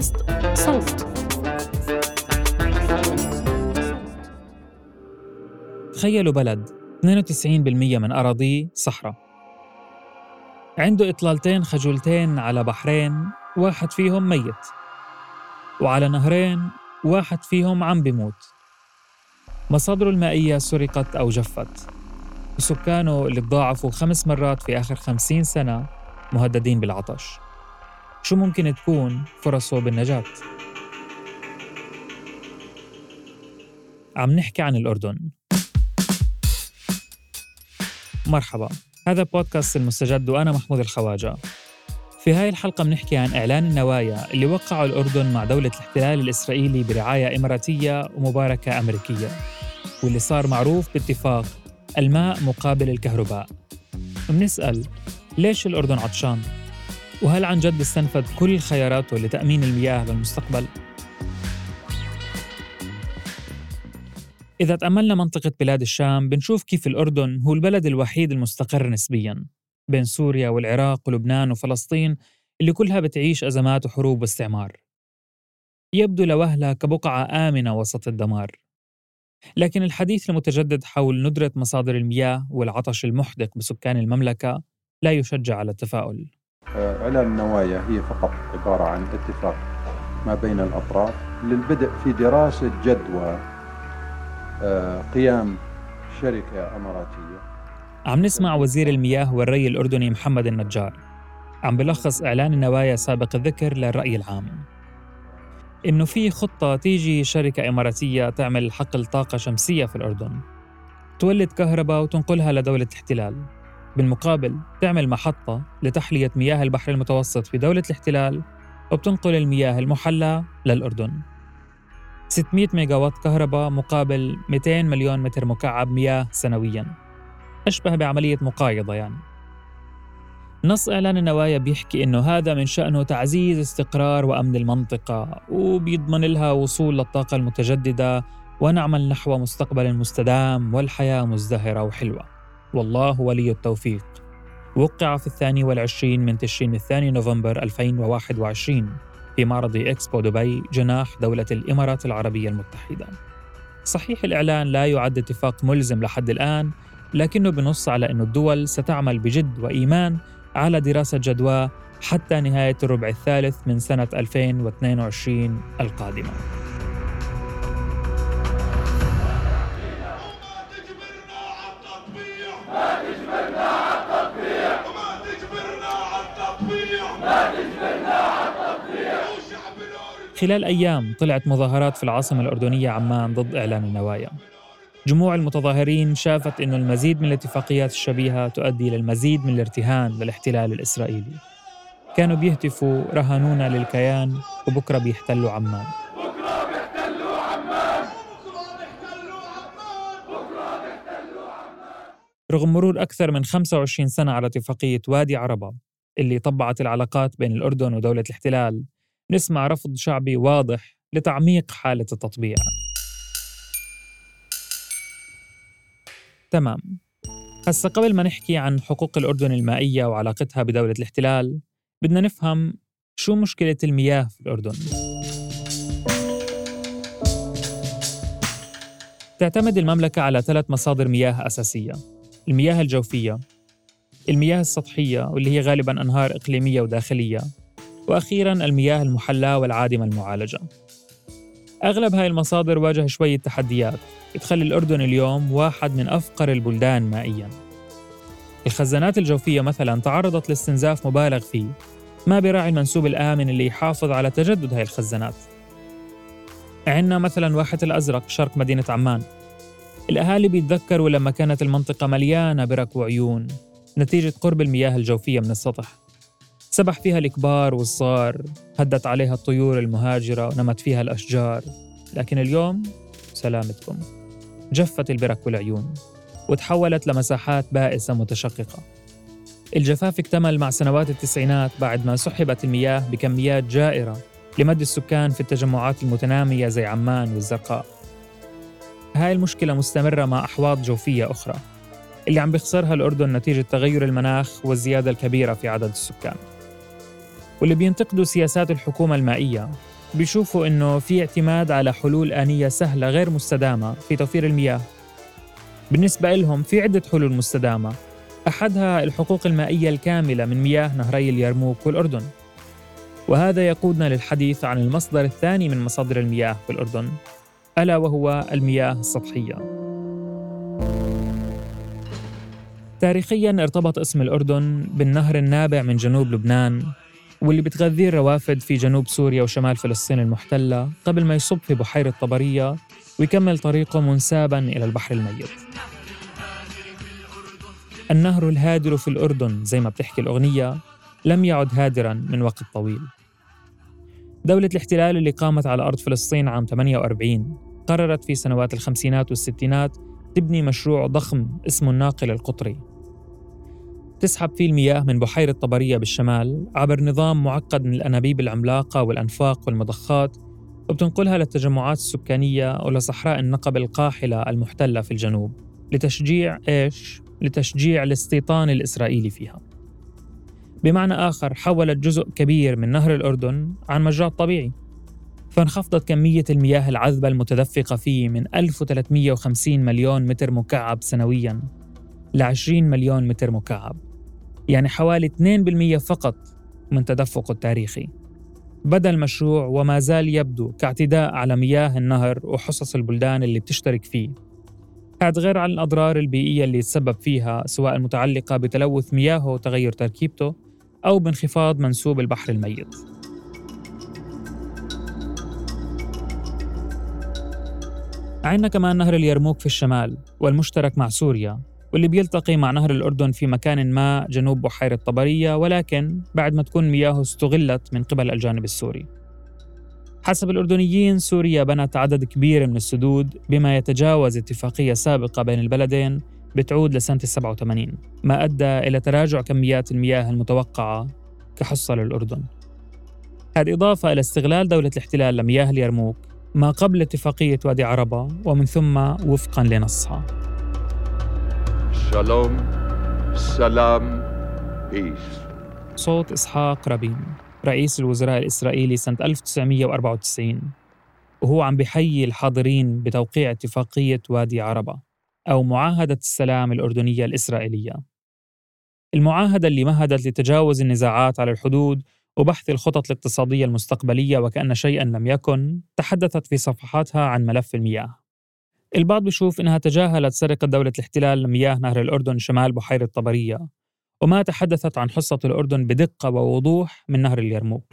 بودكاست صوت. تخيلوا بلد 92% من أراضيه صحراء. عنده إطلالتين خجولتين على بحرين واحد فيهم ميت. وعلى نهرين واحد فيهم عم بيموت. مصادره المائية سرقت أو جفت. وسكانه اللي تضاعفوا خمس مرات في آخر خمسين سنة مهددين بالعطش. شو ممكن تكون فرصه بالنجاة؟ عم نحكي عن الأردن مرحبا هذا بودكاست المستجد وأنا محمود الخواجة في هاي الحلقة بنحكي عن إعلان النوايا اللي وقعه الأردن مع دولة الاحتلال الإسرائيلي برعاية إماراتية ومباركة أمريكية واللي صار معروف باتفاق الماء مقابل الكهرباء بنسأل ليش الأردن عطشان؟ وهل عن جد استنفد كل خياراته لتأمين المياه بالمستقبل؟ إذا تأملنا منطقة بلاد الشام بنشوف كيف الأردن هو البلد الوحيد المستقر نسبياً بين سوريا والعراق ولبنان وفلسطين اللي كلها بتعيش أزمات وحروب واستعمار. يبدو لوهلة كبقعة آمنة وسط الدمار. لكن الحديث المتجدد حول ندرة مصادر المياه والعطش المحدق بسكان المملكة لا يشجع على التفاؤل. إعلان النوايا هي فقط عبارة عن اتفاق ما بين الأطراف للبدء في دراسة جدوى آه، قيام شركة أماراتية. عم نسمع وزير المياه والري الأردني محمد النجار عم بلخص إعلان النوايا سابق الذكر للرأي العام. إنه في خطة تيجي شركة إماراتية تعمل حقل طاقة شمسية في الأردن. تولد كهرباء وتنقلها لدولة الاحتلال بالمقابل تعمل محطة لتحلية مياه البحر المتوسط في دولة الاحتلال وبتنقل المياه المحلى للأردن. 600 ميجا وات كهرباء مقابل 200 مليون متر مكعب مياه سنوياً. أشبه بعملية مقايضة يعني. نص إعلان النوايا بيحكي إنه هذا من شأنه تعزيز استقرار وأمن المنطقة وبيضمن لها وصول للطاقة المتجددة ونعمل نحو مستقبل مستدام والحياة مزدهرة وحلوة. والله ولي التوفيق وقع في الثاني والعشرين من تشرين الثاني نوفمبر 2021 في معرض إكسبو دبي جناح دولة الإمارات العربية المتحدة صحيح الإعلان لا يعد اتفاق ملزم لحد الآن لكنه بنص على أن الدول ستعمل بجد وإيمان على دراسة جدوى حتى نهاية الربع الثالث من سنة 2022 القادمة. خلال أيام طلعت مظاهرات في العاصمة الأردنية عمان ضد إعلان النوايا. جموع المتظاهرين شافت أن المزيد من الاتفاقيات الشبيهة تؤدي إلى المزيد من الارتهان للاحتلال الإسرائيلي. كانوا بيهتفوا رهانونا للكيان وبكرة بيحتلوا عمان. رغم مرور أكثر من 25 سنة على اتفاقية وادي عربة اللي طبعت العلاقات بين الأردن ودولة الاحتلال نسمع رفض شعبي واضح لتعميق حالة التطبيع. تمام. هسا قبل ما نحكي عن حقوق الأردن المائية وعلاقتها بدولة الاحتلال بدنا نفهم شو مشكلة المياه في الأردن. تعتمد المملكة على ثلاث مصادر مياه أساسية. المياه الجوفية المياه السطحية واللي هي غالبا أنهار إقليمية وداخلية وأخيرا المياه المحلاة والعادمة المعالجة. أغلب هاي المصادر واجه شوية تحديات بتخلي الأردن اليوم واحد من أفقر البلدان مائياً. الخزانات الجوفية مثلاً تعرضت لاستنزاف مبالغ فيه ما براعي المنسوب الآمن اللي يحافظ على تجدد هاي الخزانات. عندنا مثلا واحة الأزرق شرق مدينة عمان. الأهالي بيتذكروا لما كانت المنطقة مليانة برك وعيون نتيجة قرب المياه الجوفية من السطح. سبح فيها الكبار والصغار هدت عليها الطيور المهاجرة ونمت فيها الأشجار. لكن اليوم سلامتكم. جفت البرك والعيون وتحولت لمساحات بائسة متشققة. الجفاف اكتمل مع سنوات التسعينات بعد ما سحبت المياه بكميات جائرة لمد السكان في التجمعات المتنامية زي عمان والزرقاء. هاي المشكلة مستمرة مع أحواض جوفية أخرى اللي عم بيخسرها الأردن نتيجة تغير المناخ والزيادة الكبيرة في عدد السكان. واللي بينتقدوا سياسات الحكومة المائية. بيشوفوا إنه في اعتماد على حلول آنية سهلة غير مستدامة في توفير المياه. بالنسبة لهم في عدة حلول مستدامة. أحدها الحقوق المائية الكاملة من مياه نهري اليرموك والأردن. وهذا يقودنا للحديث عن المصدر الثاني من مصادر المياه في الأردن ألا وهو المياه السطحية. تاريخيا ارتبط اسم الأردن بالنهر النابع من جنوب لبنان واللي بتغذيه الروافد في جنوب سوريا وشمال فلسطين المحتلة قبل ما يصب في بحيرة طبرية ويكمل طريقه منسابا إلى البحر الميت. النهر الهادر في الأردن زي ما بتحكي الأغنية لم يعد هادرا من وقت طويل. دولة الاحتلال اللي قامت على أرض فلسطين عام 48 قررت في سنوات الخمسينات والستينات تبني مشروع ضخم اسمه الناقل القطري. تسحب فيه المياه من بحيرة طبرية بالشمال عبر نظام معقد من الأنابيب العملاقة والأنفاق والمضخات وبتنقلها للتجمعات السكانية ولصحراء النقب القاحلة المحتلة في الجنوب لتشجيع إيش؟ لتشجيع الاستيطان الإسرائيلي فيها بمعنى آخر حولت جزء كبير من نهر الأردن عن مجراه طبيعي فانخفضت كمية المياه العذبة المتدفقة فيه من 1350 مليون متر مكعب سنوياً ل 20 مليون متر مكعب يعني حوالي 2% فقط من تدفقه التاريخي. بدا المشروع وما زال يبدو كاعتداء على مياه النهر وحصص البلدان اللي بتشترك فيه. هذا غير عن الأضرار البيئية اللي تسبب فيها سواء المتعلقة بتلوث مياهه وتغير تركيبته أو بانخفاض منسوب البحر الميت. عندنا كمان نهر اليرموك في الشمال والمشترك مع سوريا. واللي بيلتقي مع نهر الأردن في مكان ما جنوب بحيرة طبرية ولكن بعد ما تكون مياهه استغلت من قبل الجانب السوري. حسب الأردنيين سوريا بنت عدد كبير من السدود بما يتجاوز اتفاقية سابقة بين البلدين بتعود لسنة 87 ما أدى إلى تراجع كميات المياه المتوقعة كحصة للأردن. هذه إضافة إلى استغلال دولة الاحتلال لمياه اليرموك ما قبل اتفاقية وادي عربة ومن ثم وفقا لنصها. شالوم سلام بيس صوت إسحاق رابين رئيس الوزراء الإسرائيلي سنة 1994 وهو عم بحيي الحاضرين بتوقيع اتفاقية وادي عربة أو معاهدة السلام الأردنية الإسرائيلية. المعاهدة اللي مهدت لتجاوز النزاعات على الحدود وبحث الخطط الاقتصادية المستقبلية وكأن شيئا لم يكن تحدثت في صفحاتها عن ملف المياه. البعض بيشوف إنها تجاهلت سرقة دولة الاحتلال لمياه نهر الأردن شمال بحيرة طبرية وما تحدثت عن حصة الأردن بدقة ووضوح من نهر اليرموك.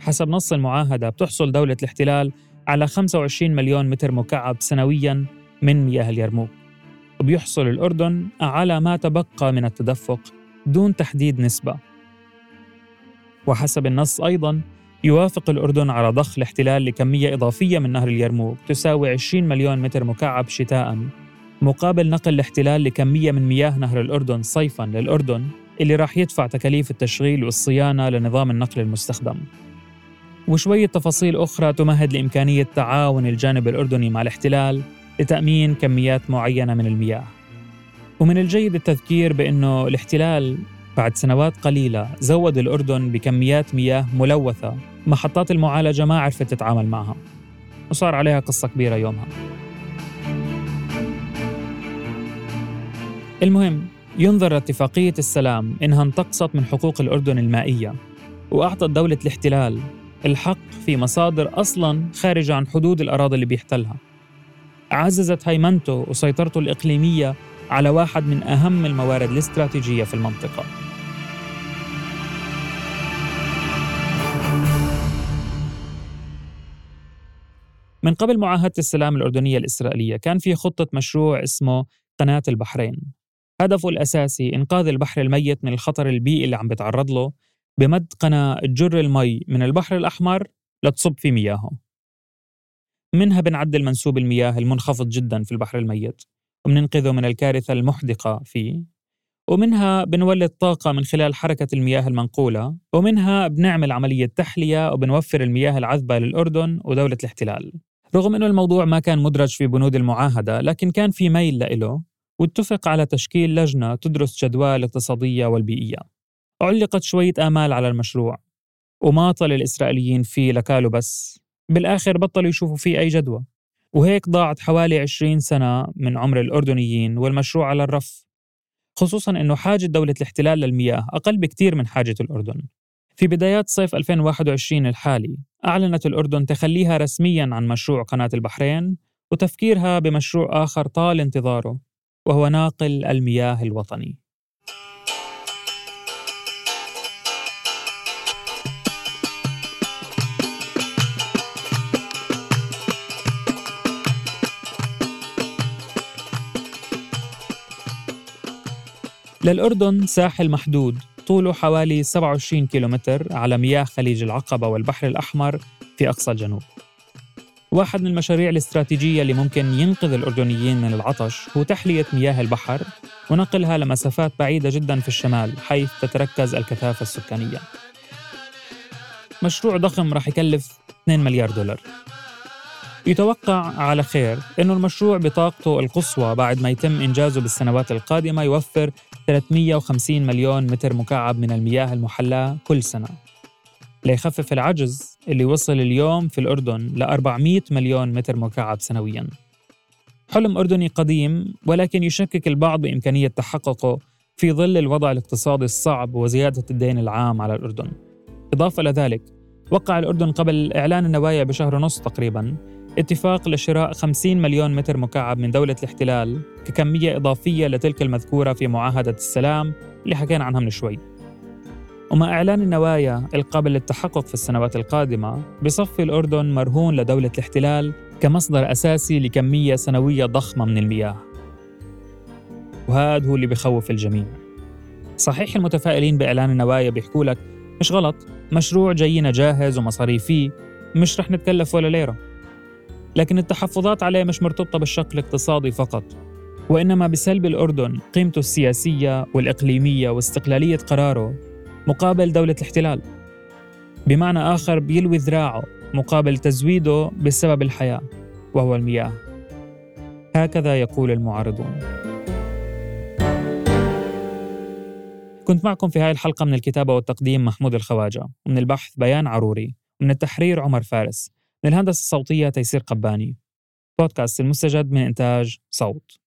حسب نص المعاهدة بتحصل دولة الاحتلال على 25 مليون متر مكعب سنوياً من مياه اليرموك. وبيحصل الأردن على ما تبقى من التدفق دون تحديد نسبة. وحسب النص أيضاً يوافق الأردن على ضخ الاحتلال لكمية إضافية من نهر اليرموك تساوي 20 مليون متر مكعب شتاء. مقابل نقل الاحتلال لكمية من مياه نهر الأردن صيفاً للأردن اللي راح يدفع تكاليف التشغيل والصيانة لنظام النقل المستخدم. وشوية تفاصيل أخرى تمهد لإمكانية تعاون الجانب الأردني مع الاحتلال لتأمين كميات معينة من المياه. ومن الجيد التذكير بأنه الاحتلال بعد سنوات قليلة زود الأردن بكميات مياه ملوثة محطات المعالجة ما عرفت تتعامل معها وصار عليها قصة كبيرة يومها. المهم ينظر اتفاقية السلام إنها انتقصت من حقوق الأردن المائية وأعطت دولة الاحتلال الحق في مصادر أصلاً خارجة عن حدود الأراضي اللي بيحتلها. عززت هيمنته وسيطرته الإقليمية على واحد من أهم الموارد الاستراتيجية في المنطقة. من قبل معاهدة السلام الأردنية الإسرائيلية كان في خطة مشروع اسمه قناة البحرين. هدفه الأساسي إنقاذ البحر الميت من الخطر البيئي اللي عم بتعرض له بمد قناة تجر المي من البحر الأحمر لتصب في مياهه. منها بنعدل منسوب المياه المنخفض جدا في البحر الميت وبننقذه من الكارثة المحدقة فيه. ومنها بنولد طاقة من خلال حركة المياه المنقولة. ومنها بنعمل عملية تحلية وبنوفر المياه العذبة للأردن ودولة الاحتلال. رغم أنه الموضوع ما كان مدرج في بنود المعاهدة لكن كان في ميل لإله واتفق على تشكيل لجنة تدرس جدوى الاقتصادية والبيئية. علقت شوية آمال على المشروع وما طل الإسرائيليين فيه لكالوا بس. بالآخر بطلوا يشوفوا فيه أي جدوى. وهيك ضاعت حوالي 20 سنة من عمر الأردنيين والمشروع على الرف خصوصا أنه حاجة دولة الاحتلال للمياه أقل بكتير من حاجة الأردن. في بدايات صيف 2021 الحالي أعلنت الأردن تخليها رسميا عن مشروع قناة البحرين وتفكيرها بمشروع آخر طال انتظاره وهو ناقل المياه الوطني. للأردن ساحل محدود. طوله حوالي 27 كيلومتر على مياه خليج العقبة والبحر الأحمر في أقصى الجنوب. واحد من المشاريع الاستراتيجية اللي ممكن ينقذ الأردنيين من العطش هو تحلية مياه البحر ونقلها لمسافات بعيدة جدا في الشمال حيث تتركز الكثافة السكانية. مشروع ضخم راح يكلف 2 مليار دولار. يتوقع على خير أنه المشروع بطاقته القصوى بعد ما يتم إنجازه بالسنوات القادمة يوفر 350 مليون متر مكعب من المياه المحلاة كل سنة. ليخفف العجز اللي وصل اليوم في الأردن ل 400 مليون متر مكعب سنوياً. حلم أردني قديم ولكن يشكك البعض بإمكانية تحققه في ظل الوضع الاقتصادي الصعب وزيادة الدين العام على الأردن. إضافة إلى ذلك وقع الأردن قبل إعلان النوايا بشهر ونص تقريباً اتفاق لشراء 50 مليون متر مكعب من دولة الاحتلال ككمية إضافية لتلك المذكورة في معاهدة السلام اللي حكينا عنها من شوي. ومع إعلان النوايا القابل للتحقق في السنوات القادمة بصفي الأردن مرهون لدولة الاحتلال كمصدر أساسي لكمية سنوية ضخمة من المياه. وهذا هو اللي بخوف الجميع. صحيح المتفائلين بإعلان النوايا بيحكوا لك مش غلط مشروع جاينا جاهز ومصاريفي مش رح نتكلف ولا ليرة. لكن التحفظات عليه مش مرتبطة بالشق الاقتصادي فقط وإنما بسلب الأردن قيمته السياسية والإقليمية واستقلالية قراره مقابل دولة الاحتلال. بمعنى آخر بيلوي ذراعه مقابل تزويده بسبب الحياة وهو المياه. هكذا يقول المعارضون. كنت معكم في هذه الحلقة من الكتابة والتقديم محمود الخواجة ومن البحث بيان عروري ومن التحرير عمر فارس. من الهندسة الصوتية تيسير قباني. بودكاست المستجد من إنتاج صوت.